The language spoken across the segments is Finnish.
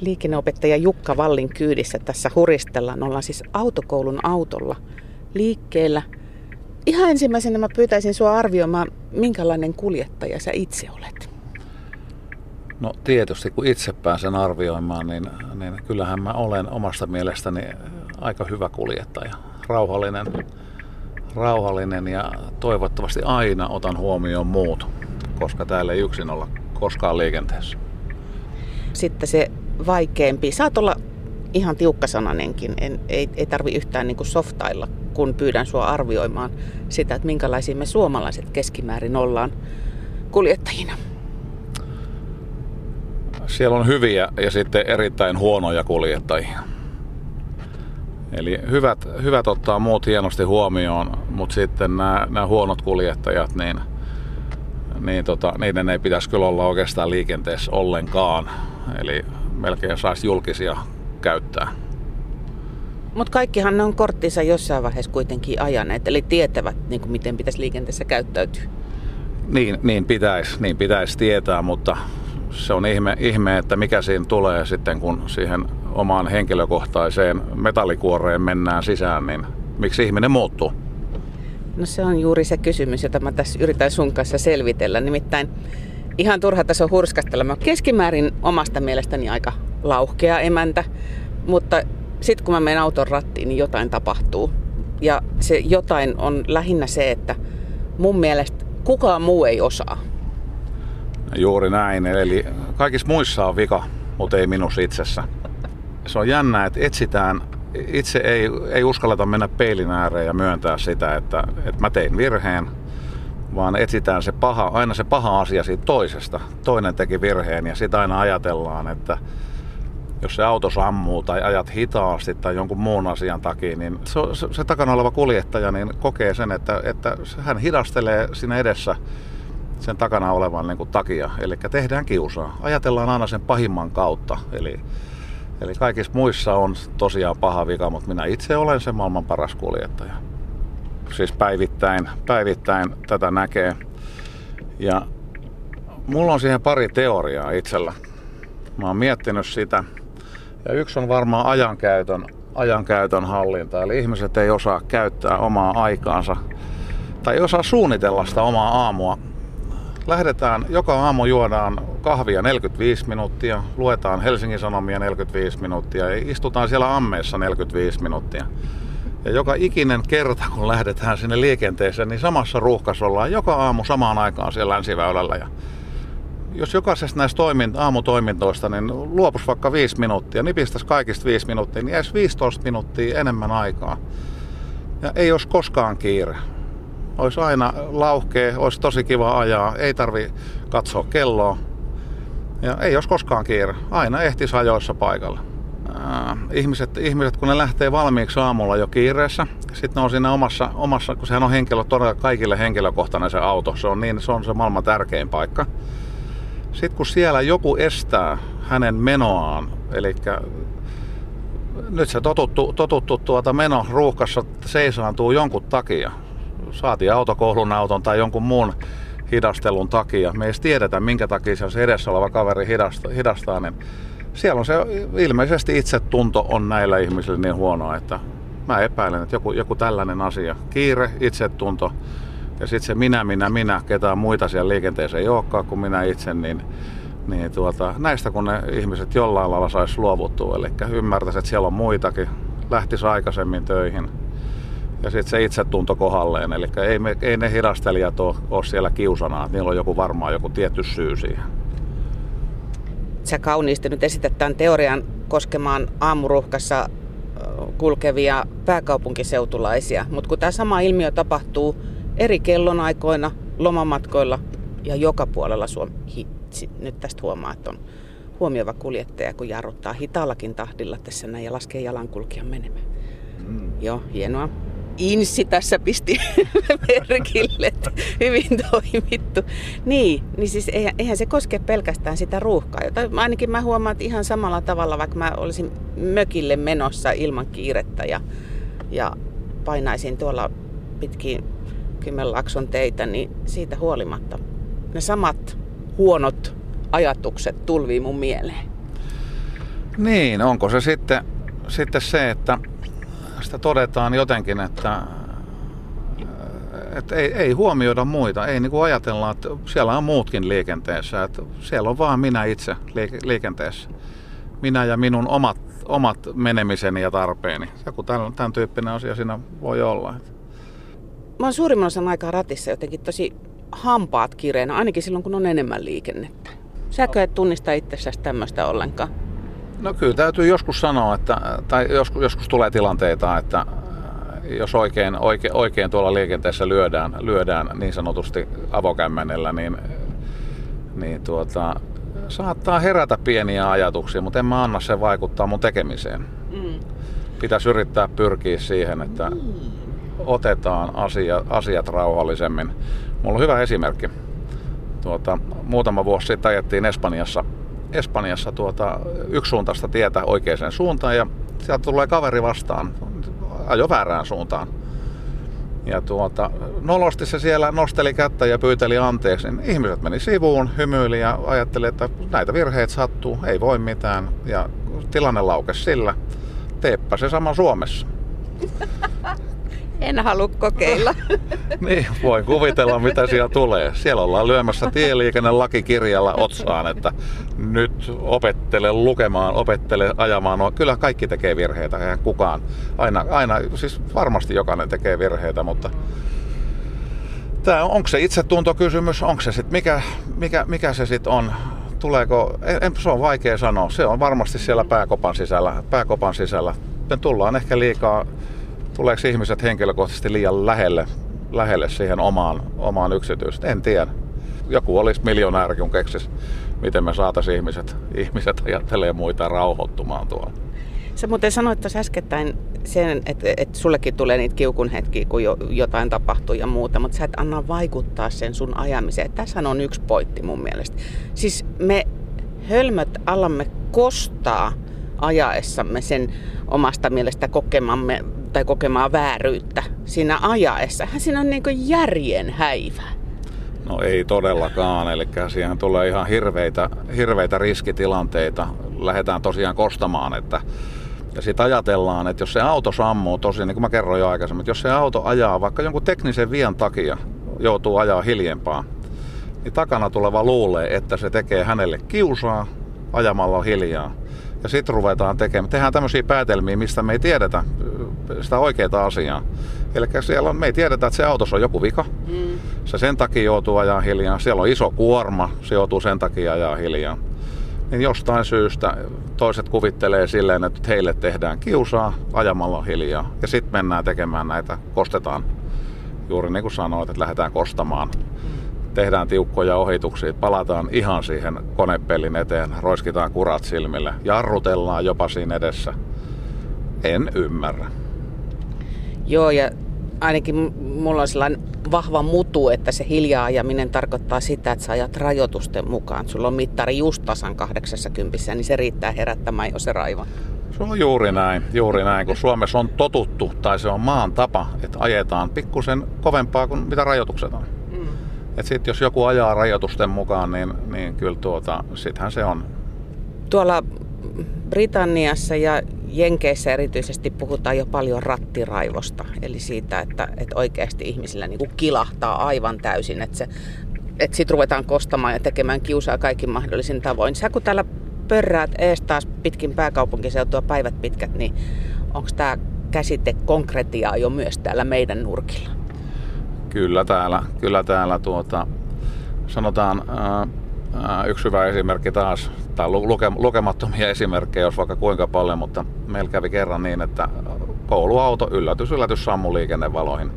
liikenneopettaja Jukka Vallin kyydissä tässä huristellaan. Ollaan siis autokoulun autolla liikkeellä. Ihan ensimmäisenä mä pyytäisin sua arvioimaan, minkälainen kuljettaja sä itse olet. No tietysti kun itse pääsen arvioimaan, niin, niin kyllähän mä olen omasta mielestäni aika hyvä kuljettaja. Rauhallinen, rauhallinen ja toivottavasti aina otan huomioon muut, koska täällä ei yksin olla koskaan liikenteessä. Sitten se vaikeampi. Saat olla ihan tiukkasananenkin. En, ei, ei tarvi yhtään niin kuin softailla, kun pyydän sua arvioimaan sitä, että minkälaisia me suomalaiset keskimäärin ollaan kuljettajina. Siellä on hyviä ja sitten erittäin huonoja kuljettajia. Eli hyvät, hyvät ottaa muut hienosti huomioon, mutta sitten nämä, nämä huonot kuljettajat, niin, niin tota, niiden ei pitäisi kyllä olla oikeastaan liikenteessä ollenkaan. Eli melkein saisi julkisia käyttää. Mutta kaikkihan ne on korttinsa jossain vaiheessa kuitenkin ajaneet, eli tietävät, niin kuin miten pitäisi liikenteessä käyttäytyä. Niin, niin pitäisi niin pitäisi tietää, mutta se on ihme, ihme, että mikä siinä tulee sitten, kun siihen omaan henkilökohtaiseen metallikuoreen mennään sisään, niin miksi ihminen muuttuu? No se on juuri se kysymys, jota mä tässä yritän sun kanssa selvitellä. Nimittäin ihan turha tässä on hurskastella. Mä keskimäärin omasta mielestäni aika lauhkea emäntä, mutta sitten kun mä menen auton rattiin, niin jotain tapahtuu. Ja se jotain on lähinnä se, että mun mielestä kukaan muu ei osaa. Juuri näin. Eli kaikissa muissa on vika, mutta ei minussa itsessä. Se on jännä, että etsitään, itse ei, ei uskalleta mennä peilin ääreen ja myöntää sitä, että, että mä tein virheen, vaan etsitään se paha, aina se paha asia siitä toisesta. Toinen teki virheen ja sitä aina ajatellaan, että jos se auto sammuu tai ajat hitaasti tai jonkun muun asian takia, niin se, se, se takana oleva kuljettaja niin kokee sen, että, että hän hidastelee siinä edessä sen takana olevan niin kuin, takia. Eli tehdään kiusaa. Ajatellaan aina sen pahimman kautta. Eli, eli kaikissa muissa on tosiaan paha vika, mutta minä itse olen se maailman paras kuljettaja. Siis päivittäin, päivittäin tätä näkee. Ja mulla on siihen pari teoriaa itsellä. Mä oon miettinyt sitä. Ja yksi on varmaan ajankäytön, ajankäytön hallinta. Eli ihmiset ei osaa käyttää omaa aikaansa tai ei osaa suunnitella sitä omaa aamua lähdetään, joka aamu juodaan kahvia 45 minuuttia, luetaan Helsingin Sanomia 45 minuuttia ja istutaan siellä ammeessa 45 minuuttia. Ja joka ikinen kerta, kun lähdetään sinne liikenteeseen, niin samassa ruuhkassa ollaan joka aamu samaan aikaan siellä länsiväylällä. Ja jos jokaisesta näistä toimint- aamutoimintoista niin luopus vaikka 5 minuuttia, niin pistäisi kaikista 5 minuuttia, niin jäisi 15 minuuttia enemmän aikaa. Ja ei olisi koskaan kiire olisi aina lauhkee, olisi tosi kiva ajaa, ei tarvi katsoa kelloa. Ja ei olisi koskaan kiire, aina ehtisi ajoissa paikalla. ihmiset, ihmiset, kun ne lähtee valmiiksi aamulla jo kiireessä, sitten on siinä omassa, omassa kun sehän on henkilö, todella kaikille henkilökohtainen se auto, se on, niin, se on se maailman tärkein paikka. Sitten kun siellä joku estää hänen menoaan, eli nyt se totuttu, totuttu tuota meno ruuhkassa seisaantuu jonkun takia, saatiin autokoulun auton tai jonkun muun hidastelun takia. Me ei edes tiedetä, minkä takia se edessä oleva kaveri hidastaa, hidastaa niin siellä on se ilmeisesti itsetunto on näillä ihmisillä niin huono, että mä epäilen, että joku, joku tällainen asia, kiire, itsetunto ja sitten se minä, minä, minä, ketään muita siellä liikenteessä ei olekaan kuin minä itse, niin, niin tuota, näistä kun ne ihmiset jollain lailla saisi luovuttua, eli ymmärtäisi, että siellä on muitakin, lähtisi aikaisemmin töihin, ja sitten se itsetunto kohdalleen. Eli ei, me, ei ne hidastelijat ole, ole siellä kiusana, että niillä on joku varmaan joku tietty syy siihen. Sä kauniisti nyt esität tämän teorian koskemaan aamuruhkassa kulkevia pääkaupunkiseutulaisia, mutta kun tämä sama ilmiö tapahtuu eri kellonaikoina, lomamatkoilla ja joka puolella Suomi, hitsi, nyt tästä huomaa, että on huomioiva kuljettaja, kun jarruttaa hitaallakin tahdilla tässä näin ja laskee jalankulkijan menemään. Mm. Joo, hienoa. Inssi tässä pisti merkille, hyvin toimittu. Niin, niin siis eihän, eihän se koske pelkästään sitä ruuhkaa, jota ainakin mä huomaan, että ihan samalla tavalla, vaikka mä olisin mökille menossa ilman kiirettä ja, ja painaisin tuolla pitkin Kymenlaakson teitä, niin siitä huolimatta ne samat huonot ajatukset tulvii mun mieleen. Niin, onko se sitten, sitten se, että sitä todetaan jotenkin, että, että ei, ei huomioida muita. Ei niin kuin ajatella, että siellä on muutkin liikenteessä. Että siellä on vaan minä itse liikenteessä. Minä ja minun omat, omat menemiseni ja tarpeeni. Joku tämän, tämän tyyppinen asia siinä voi olla. Mä oon suurimman osan aikaa ratissa jotenkin tosi hampaat kireenä, ainakin silloin kun on enemmän liikennettä. Säkö et tunnista itsessäsi tämmöistä ollenkaan? No kyllä täytyy joskus sanoa, että, tai joskus, joskus tulee tilanteita, että äh, jos oikein, oikein, oikein tuolla liikenteessä lyödään, lyödään niin sanotusti avokämmenellä, niin, niin tuota, saattaa herätä pieniä ajatuksia, mutta en mä anna sen vaikuttaa mun tekemiseen. Mm. Pitäisi yrittää pyrkiä siihen, että otetaan asia, asiat rauhallisemmin. Mulla on hyvä esimerkki. Tuota, muutama vuosi sitten ajettiin Espanjassa Espanjassa tuota, yksisuuntaista tietä oikeaan suuntaan ja sieltä tulee kaveri vastaan, ajo väärään suuntaan. Ja tuota, nolosti se siellä nosteli kättä ja pyyteli anteeksi. Niin ihmiset meni sivuun, hymyili ja ajatteli, että näitä virheitä sattuu, ei voi mitään. Ja tilanne laukesi sillä. Teepä se sama Suomessa. En halua kokeilla. niin, voin kuvitella mitä siellä tulee. Siellä ollaan lyömässä lakikirjalla otsaan, että nyt opettele lukemaan, opettele ajamaan. No, kyllä kaikki tekee virheitä, eihän kukaan. Aina, aina, siis varmasti jokainen tekee virheitä, mutta Tämä, onko se itsetuntokysymys, onko se sitten, mikä, mikä, mikä se sitten on, tuleeko, en, se on vaikea sanoa, se on varmasti siellä pääkopan sisällä, pääkopan sisällä. Me tullaan ehkä liikaa Tuleeko ihmiset henkilökohtaisesti liian lähelle, lähelle siihen omaan, omaan yksityistä? En tiedä. Joku olisi miljonääri, kun keksisi, miten me saataisiin ihmiset, ihmiset ajattelee muita rauhoittumaan tuolla. Sä muuten sanoit tuossa äskettäin sen, että, että sullekin tulee niitä kiukun hetkiä, kun jo, jotain tapahtuu ja muuta, mutta sä et anna vaikuttaa sen sun ajamiseen. Tässä on yksi pointti mun mielestä. Siis me hölmöt alamme kostaa ajaessamme sen omasta mielestä kokemamme tai kokemaa vääryyttä siinä ajaessa. Hän siinä on niin kuin järjen häivä. No ei todellakaan, eli siihen tulee ihan hirveitä, hirveitä riskitilanteita. Lähdetään tosiaan kostamaan, että ja sitten ajatellaan, että jos se auto sammuu, tosiaan niin kuin mä kerroin jo aikaisemmin, että jos se auto ajaa vaikka jonkun teknisen vien takia, joutuu ajaa hiljempaa, niin takana tuleva luulee, että se tekee hänelle kiusaa ajamalla hiljaa. Ja sitten ruvetaan tekemään, tehdään tämmöisiä päätelmiä, mistä me ei tiedetä sitä oikeaa asiaa. Eli siellä on, me ei tiedetä, että se autossa on joku vika. Mm. Se sen takia joutuu ajaa hiljaa. Siellä on iso kuorma, se joutuu sen takia ajaa hiljaa. Niin jostain syystä toiset kuvittelee silleen, että heille tehdään kiusaa ajamalla hiljaa. Ja sitten mennään tekemään näitä, kostetaan. Juuri niin kuin sanoit, että lähdetään kostamaan. Mm. Tehdään tiukkoja ohituksia, palataan ihan siihen konepellin eteen, roiskitaan kurat silmille, jarrutellaan jopa siinä edessä. En ymmärrä. Joo, ja ainakin mulla on sellainen vahva mutu, että se hiljaa ajaminen tarkoittaa sitä, että sä ajat rajoitusten mukaan. Sulla on mittari just tasan 80, niin se riittää herättämään jo se raiva. Se on juuri näin, juuri näin, kun Suomessa on totuttu, tai se on maan tapa, että ajetaan pikkusen kovempaa kuin mitä rajoitukset on. Mm. Et sit jos joku ajaa rajoitusten mukaan, niin, niin kyllä tuota, sittenhän se on. Tuolla Britanniassa ja Jenkeissä erityisesti puhutaan jo paljon rattiraivosta, eli siitä, että, että oikeasti ihmisillä niin kuin kilahtaa aivan täysin, että, se, että sit ruvetaan kostamaan ja tekemään kiusaa kaikin mahdollisin tavoin. Sä kun täällä pörräät ees taas pitkin pääkaupunkiseutua päivät pitkät, niin onko tämä käsite konkretiaa jo myös täällä meidän nurkilla? Kyllä täällä, kyllä täällä tuota, sanotaan, ää, Yksi hyvä esimerkki taas, tai lukemattomia esimerkkejä, jos vaikka kuinka paljon, mutta meillä kävi kerran niin, että kouluauto yllätys, yllätys sammui liikennevaloihin.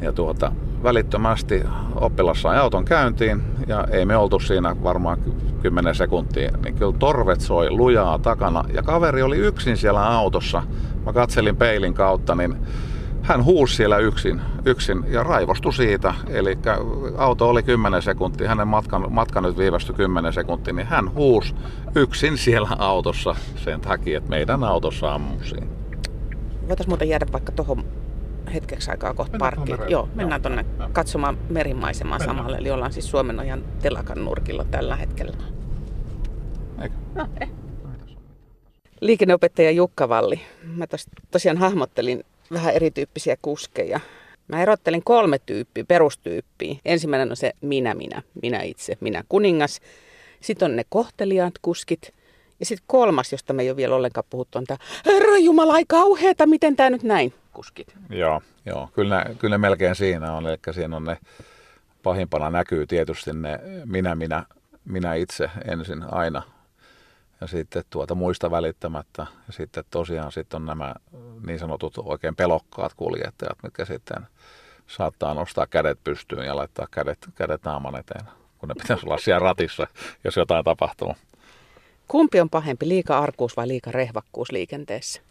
Ja tuota, välittömästi oppilas sai auton käyntiin ja ei me oltu siinä varmaan 10 sekuntia, niin kyllä torvet soi lujaa takana ja kaveri oli yksin siellä autossa. Mä katselin peilin kautta, niin hän huusi siellä yksin, yksin ja raivostui siitä. Eli auto oli 10 sekuntia, hänen matkan, matka nyt viivästyi 10 sekuntia, niin hän huusi yksin siellä autossa sen takia, että meidän autossa ammusiin. Voitaisiin muuten jäädä vaikka tuohon hetkeksi aikaa kohta parkkiin. Joo, mennään tuonne katsomaan merimaisemaa mennään. samalla. Eli ollaan siis Suomenojan telakan nurkilla tällä hetkellä. Eikö? No, eh. Liikenneopettaja Jukka Valli. Mä tos, tosiaan hahmottelin vähän erityyppisiä kuskeja. Mä erottelin kolme tyyppiä, perustyyppiä. Ensimmäinen on se minä, minä, minä itse, minä kuningas. Sitten on ne kohteliaat kuskit. Ja sitten kolmas, josta me ei ole vielä ollenkaan puhuttu, on tämä Herra Jumala, ai kauheeta, miten tämä nyt näin kuskit. Joo, joo. Kyllä, ne, kyllä ne melkein siinä on. Eli siinä on ne, pahimpana näkyy tietysti ne minä, minä, minä itse ensin aina ja sitten tuota muista välittämättä. Ja sitten tosiaan sitten on nämä niin sanotut oikein pelokkaat kuljettajat, mitkä sitten saattaa nostaa kädet pystyyn ja laittaa kädet, kädet naaman eteen, kun ne pitäisi olla siellä ratissa, jos jotain tapahtuu. Kumpi on pahempi, liika arkuus vai liika rehvakkuus liikenteessä?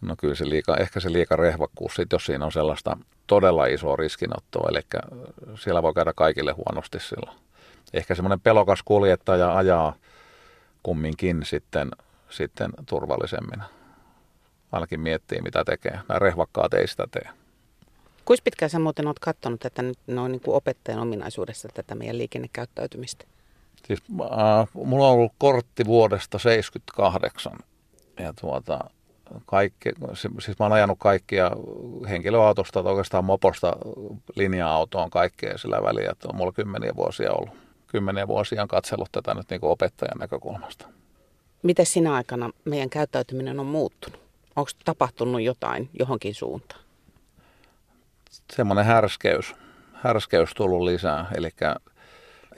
No kyllä se liika, ehkä se liika rehvakkuus, sit jos siinä on sellaista todella isoa riskinottoa, eli siellä voi käydä kaikille huonosti silloin. Ehkä semmoinen pelokas kuljettaja ajaa kumminkin sitten, sitten turvallisemmin. Ainakin miettii, mitä tekee. Nämä rehvakkaat ei sitä tee. Kuinka pitkään sä muuten olet katsonut tätä nyt noin niin kuin opettajan ominaisuudessa tätä meidän liikennekäyttäytymistä? Siis, äh, mulla on ollut kortti vuodesta 78 ja tuota, kaikki, siis mä oon ajanut kaikkia henkilöautosta tai oikeastaan moposta linja-autoon kaikkea sillä väliä, että on mulla kymmeniä vuosia ollut. Kymmeniä vuosia on katsellut tätä nyt niin kuin opettajan näkökulmasta. Miten sinä aikana meidän käyttäytyminen on muuttunut? Onko tapahtunut jotain johonkin suuntaan? Semmoinen härskeys. Härskeys tullut lisää, eli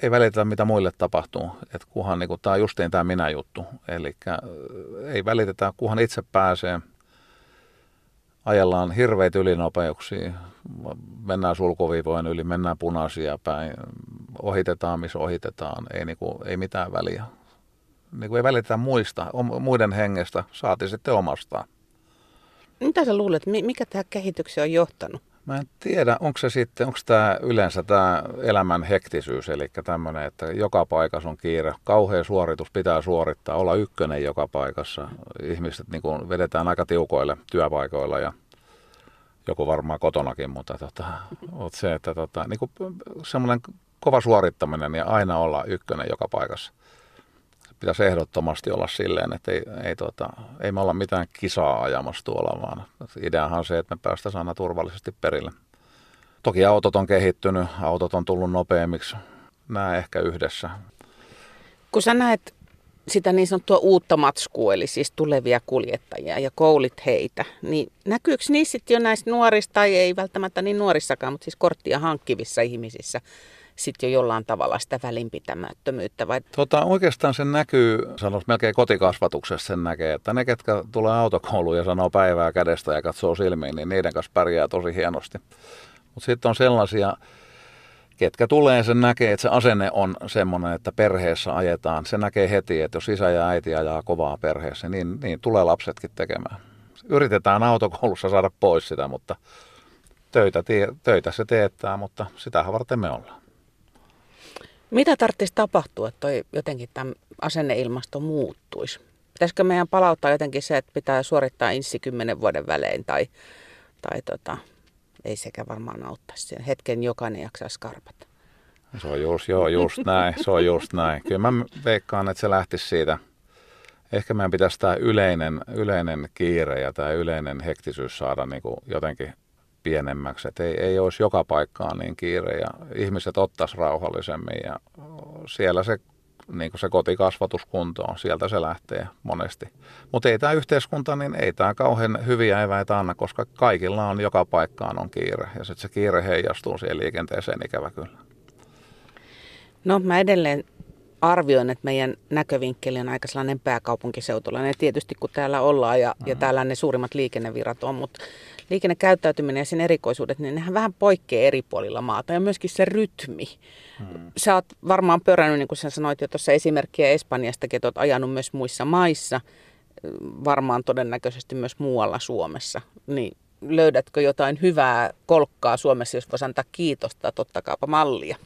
ei välitetä mitä muille tapahtuu, että kunhan niin tämä on justiin tämä minä juttu, eli ei välitetä, kunhan itse pääsee, ajellaan hirveitä ylinopeuksia, mennään sulkuviivojen yli, mennään punaisia päin, ohitetaan missä ohitetaan, ei, niin kuin, ei mitään väliä. Niin kuin ei välitetä muista, muiden hengestä, saati sitten omastaan. Mitä sä luulet, mikä tämä kehityksen on johtanut? Mä en tiedä, onko se sitten, onko tämä yleensä tämä elämän hektisyys, eli tämmöinen, että joka paikassa on kiire, kauhea suoritus pitää suorittaa, olla ykkönen joka paikassa. Ihmiset niin kuin vedetään aika tiukoille työpaikoilla ja joku varmaan kotonakin, mutta tota, se, että tota, niin semmoinen kova suorittaminen ja aina olla ykkönen joka paikassa pitäisi ehdottomasti olla silleen, että ei, ei, tota, ei me olla mitään kisaa ajamassa tuolla, vaan ideahan on se, että me päästäisiin aina turvallisesti perille. Toki autot on kehittynyt, autot on tullut nopeammiksi, nämä ehkä yhdessä. Kun sä näet sitä niin sanottua uutta matskua, eli siis tulevia kuljettajia ja koulit heitä, niin näkyykö niissä jo näistä nuorista, tai ei välttämättä niin nuorissakaan, mutta siis korttia hankkivissa ihmisissä, sitten jo jollain tavalla sitä välinpitämättömyyttä? Vai? Tota, oikeastaan sen näkyy, sanoisi melkein kotikasvatuksessa sen näkee, että ne, ketkä tulee autokouluun ja sanoo päivää kädestä ja katsoo silmiin, niin niiden kanssa pärjää tosi hienosti. Mutta sitten on sellaisia, ketkä tulee, sen näkee, että se asenne on semmoinen, että perheessä ajetaan. Se näkee heti, että jos isä ja äiti ajaa kovaa perheessä, niin, niin tulee lapsetkin tekemään. Yritetään autokoulussa saada pois sitä, mutta töitä, töitä se teettää, mutta sitä varten me ollaan. Mitä tarvitsisi tapahtua, että toi jotenkin tämä asenneilmasto muuttuisi? Pitäisikö meidän palauttaa jotenkin se, että pitää suorittaa insi kymmenen vuoden välein tai, tai tota, ei sekä varmaan auttaisi siihen. Hetken jokainen jaksaa skarpat. Se on just, joo, just näin, se on just näin. Kyllä mä veikkaan, että se lähtisi siitä. Ehkä meidän pitäisi tämä yleinen, yleinen kiire ja tämä yleinen hektisyys saada niin kuin jotenkin pienemmäksi, että ei, ei olisi joka paikkaan niin kiire ja ihmiset ottaisi rauhallisemmin ja siellä se, niin se kotikasvatuskunto on, sieltä se lähtee monesti. Mutta ei tämä yhteiskunta, niin ei tämä kauhean hyviä eväitä anna, koska kaikilla on joka paikkaan on kiire ja sitten se kiire heijastuu siihen liikenteeseen ikävä kyllä. No mä edelleen arvioin, että meidän näkövinkkeli on aika sellainen pääkaupunkiseutulainen. Tietysti kun täällä ollaan ja, mm. ja täällä ne suurimmat liikennevirrat on, mutta liikennekäyttäytyminen ja sen erikoisuudet, niin nehän vähän poikkeaa eri puolilla maata ja myöskin se rytmi. Hmm. Sä oot varmaan pörännyt, niin kuin sä sanoit jo tuossa esimerkkiä Espanjastakin, että oot ajanut myös muissa maissa, varmaan todennäköisesti myös muualla Suomessa. Niin löydätkö jotain hyvää kolkkaa Suomessa, jos voisi antaa kiitosta, tottakaapa mallia?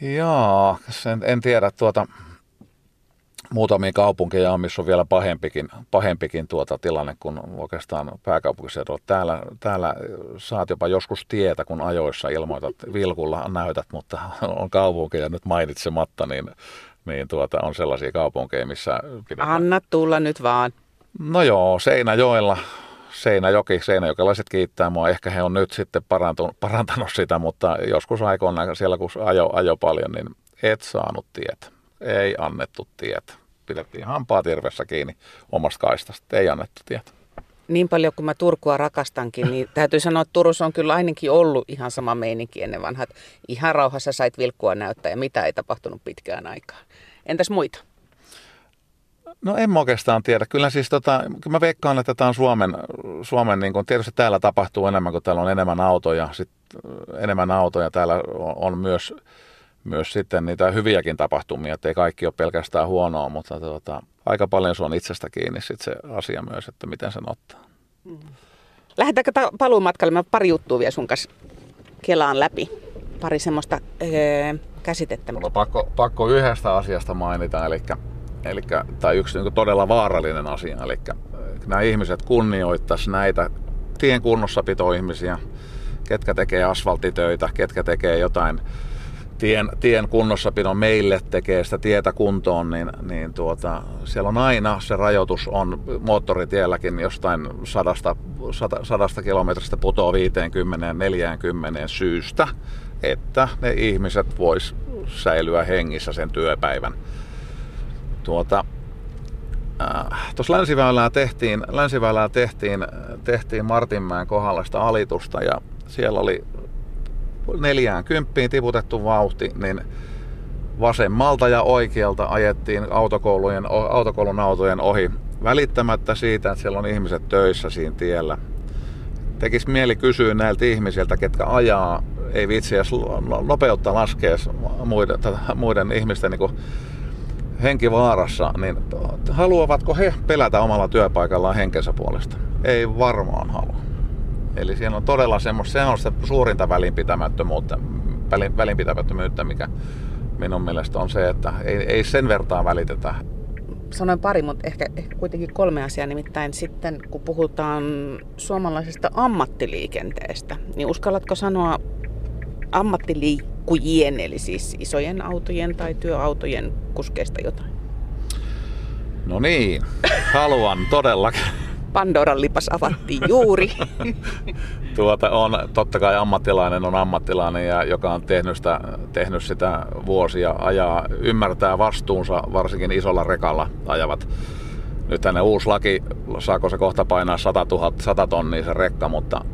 Joo, en, en tiedä tuota, muutamia kaupunkeja on, missä on vielä pahempikin, pahempikin tuota tilanne kuin oikeastaan pääkaupunkiseudulla. Täällä, täällä saat jopa joskus tietä, kun ajoissa ilmoitat, vilkulla näytät, mutta on kaupunkeja nyt mainitsematta, niin niin tuota, on sellaisia kaupunkeja, missä pidetään. Anna tulla nyt vaan. No joo, Seinäjoella, Seinäjoki, seinäjokelaiset kiittää mua. Ehkä he on nyt sitten parantunut, parantanut sitä, mutta joskus aikoina siellä kun ajo, ajo paljon, niin et saanut tietä. Ei annettu tietä. Pidettiin hampaa tirvessä kiinni omasta kaistasta. Ei annettu tietä niin paljon kuin mä Turkua rakastankin, niin täytyy sanoa, että Turussa on kyllä ainakin ollut ihan sama meininki ennen vanhat. Ihan rauhassa sait vilkkua näyttää ja mitä ei tapahtunut pitkään aikaan. Entäs muita? No en mä oikeastaan tiedä. Kyllä siis tota, kyllä mä veikkaan, että tämä on Suomen, Suomen niin kun tietysti täällä tapahtuu enemmän, kun täällä on enemmän autoja. Sit, enemmän autoja täällä on, on myös, myös sitten niitä hyviäkin tapahtumia, että ei kaikki ole pelkästään huonoa, mutta tota, aika paljon se on itsestä kiinni sit se asia myös, että miten sen ottaa. Mm. Lähdetäänkö ta- paluumatkalle? Mä pari juttua vielä sun kanssa kelaan läpi. Pari semmoista öö, käsitettä. Mulla on pakko, pakko yhdestä asiasta mainita, eli, eli tai yksi niin todella vaarallinen asia. Eli nämä ihmiset kunnioittaisi näitä tien kunnossapitoihmisiä, ketkä tekee asfaltitöitä, ketkä tekee jotain tien, tien kunnossapidon meille tekee sitä tietä kuntoon, niin, niin tuota, siellä on aina se rajoitus on moottoritielläkin jostain sadasta, sada, sadasta kilometristä putoaa 50 40 syystä, että ne ihmiset vois säilyä hengissä sen työpäivän. Tuota, äh, Tuossa länsiväylää tehtiin, länsiväylää tehtiin, tehtiin Martinmäen kohdalla sitä alitusta ja siellä oli neljään kymppiin tiputettu vauhti, niin vasemmalta ja oikealta ajettiin autokoulujen, autokoulun autojen ohi välittämättä siitä, että siellä on ihmiset töissä siinä tiellä. Tekisi mieli kysyä näiltä ihmisiltä, ketkä ajaa, ei vitsi edes nopeutta laskea muiden, muiden ihmisten niin henkivaarassa, niin haluavatko he pelätä omalla työpaikallaan henkensä puolesta? Ei varmaan halua. Eli siellä on todella semmoista, se on sitä suurinta välinpitämättömyyttä, välinpitämättömyyttä, mikä minun mielestä on se, että ei, ei sen vertaa välitetä. Sanoin pari, mutta ehkä, ehkä kuitenkin kolme asiaa. Nimittäin sitten, kun puhutaan suomalaisesta ammattiliikenteestä, niin uskallatko sanoa ammattiliikkujien, eli siis isojen autojen tai työautojen kuskeista jotain? No niin, haluan todellakin. Pandoran lipas avattiin juuri. tuota on, totta kai ammattilainen on ammattilainen, ja joka on tehnyt sitä, tehnyt sitä vuosia, ajaa, ymmärtää vastuunsa, varsinkin isolla rekalla ajavat. Nyt tänne uusi laki, saako se kohta painaa 100, 000, 100 tonnia se rekka, mutta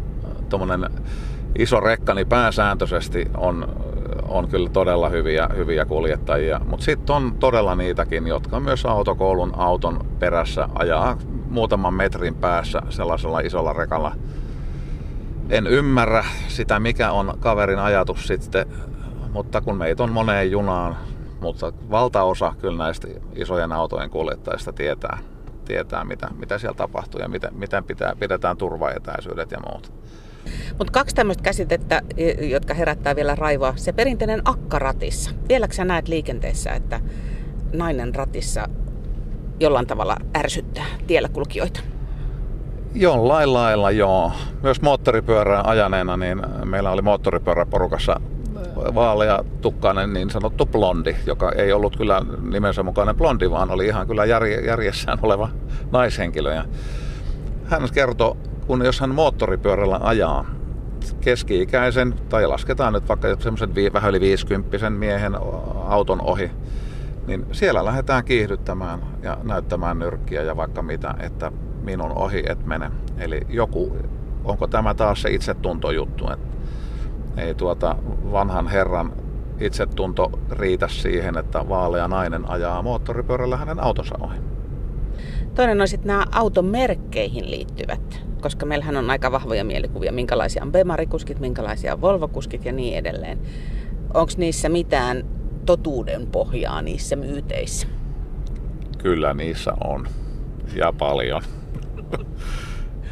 tuommoinen iso rekka, niin pääsääntöisesti on, on kyllä todella hyviä, hyviä kuljettajia. Mutta sitten on todella niitäkin, jotka myös autokoulun auton perässä ajaa muutaman metrin päässä sellaisella isolla rekalla. En ymmärrä sitä, mikä on kaverin ajatus sitten, mutta kun meitä on moneen junaan, mutta valtaosa kyllä näistä isojen autojen kuljettajista tietää, tietää mitä, mitä siellä tapahtuu ja miten, miten pitää, pidetään turvaetäisyydet ja muut. Mutta kaksi tämmöistä käsitettä, jotka herättää vielä raivoa. Se perinteinen akka ratissa. Vieläkö sä näet liikenteessä, että nainen ratissa jollain tavalla ärsyttää tiellä kulkijoita? Jollain lailla joo. Myös moottoripyörää ajaneena, niin meillä oli moottoripyöräporukassa vaalea tukkainen niin sanottu blondi, joka ei ollut kyllä nimensä mukainen blondi, vaan oli ihan kyllä järjessään oleva naishenkilö. Ja hän kertoi, kun jos hän moottoripyörällä ajaa keski-ikäisen, tai lasketaan nyt vaikka semmoisen vähän yli 50 miehen auton ohi, niin siellä lähdetään kiihdyttämään ja näyttämään nyrkkiä ja vaikka mitä, että minun ohi et mene. Eli joku, onko tämä taas se itsetuntojuttu, että ei tuota vanhan herran itsetunto riitä siihen, että vaalea nainen ajaa moottoripyörällä hänen autonsa ohi. Toinen on sitten nämä auton merkkeihin liittyvät, koska meillähän on aika vahvoja mielikuvia, minkälaisia on Bemarikuskit, minkälaisia on Volvokuskit ja niin edelleen. Onko niissä mitään totuuden pohjaa niissä myyteissä? Kyllä niissä on. Ja paljon.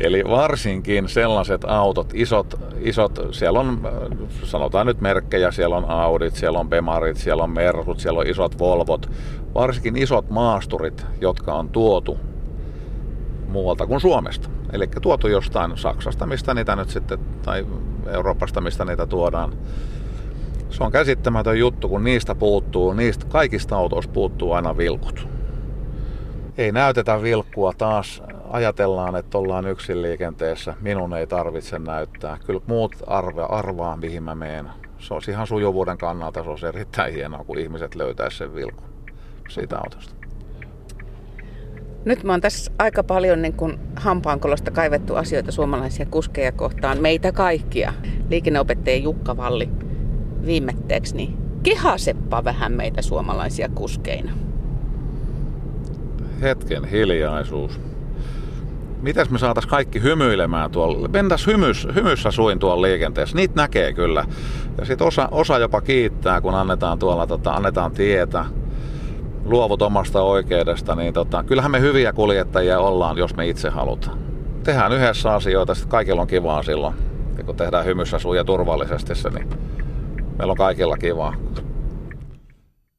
Eli varsinkin sellaiset autot, isot, isot, siellä on, sanotaan nyt merkkejä, siellä on Audit, siellä on Bemarit, siellä on Mersut, siellä on isot Volvot. Varsinkin isot maasturit, jotka on tuotu muualta kuin Suomesta. Eli tuotu jostain Saksasta, mistä niitä nyt sitten, tai Euroopasta, mistä niitä tuodaan Se on käsittämätön juttu, kun niistä puuttuu, niistä kaikista autoista puuttuu aina vilkut. Ei näytetä vilkkua taas. Ajatellaan, että ollaan yksin liikenteessä. Minun ei tarvitse näyttää. Kyllä muut arva, arvaa, mihin mä menen. Se on ihan sujuvuuden kannalta, se on erittäin hienoa, kun ihmiset löytäisi sen vilkun siitä autosta. Nyt mä oon tässä aika paljon niin kuin hampaankolosta kaivettu asioita suomalaisia kuskeja kohtaan, meitä kaikkia. Liikenneopettaja Jukka Valli viimetteeksi, niin kehaseppa vähän meitä suomalaisia kuskeina. Hetken hiljaisuus. Mitäs me saatais kaikki hymyilemään tuolla? Mentäs hymys, hymyssä suin tuolla liikenteessä. Niitä näkee kyllä. Ja sit osa, osa jopa kiittää, kun annetaan tuolla, tota, annetaan tietä luovut omasta oikeudesta, niin tota, kyllähän me hyviä kuljettajia ollaan, jos me itse halutaan. Tehdään yhdessä asioita, sitten kaikilla on kivaa silloin. Ja kun tehdään hymyssä suja turvallisesti se, niin meillä on kaikilla kivaa.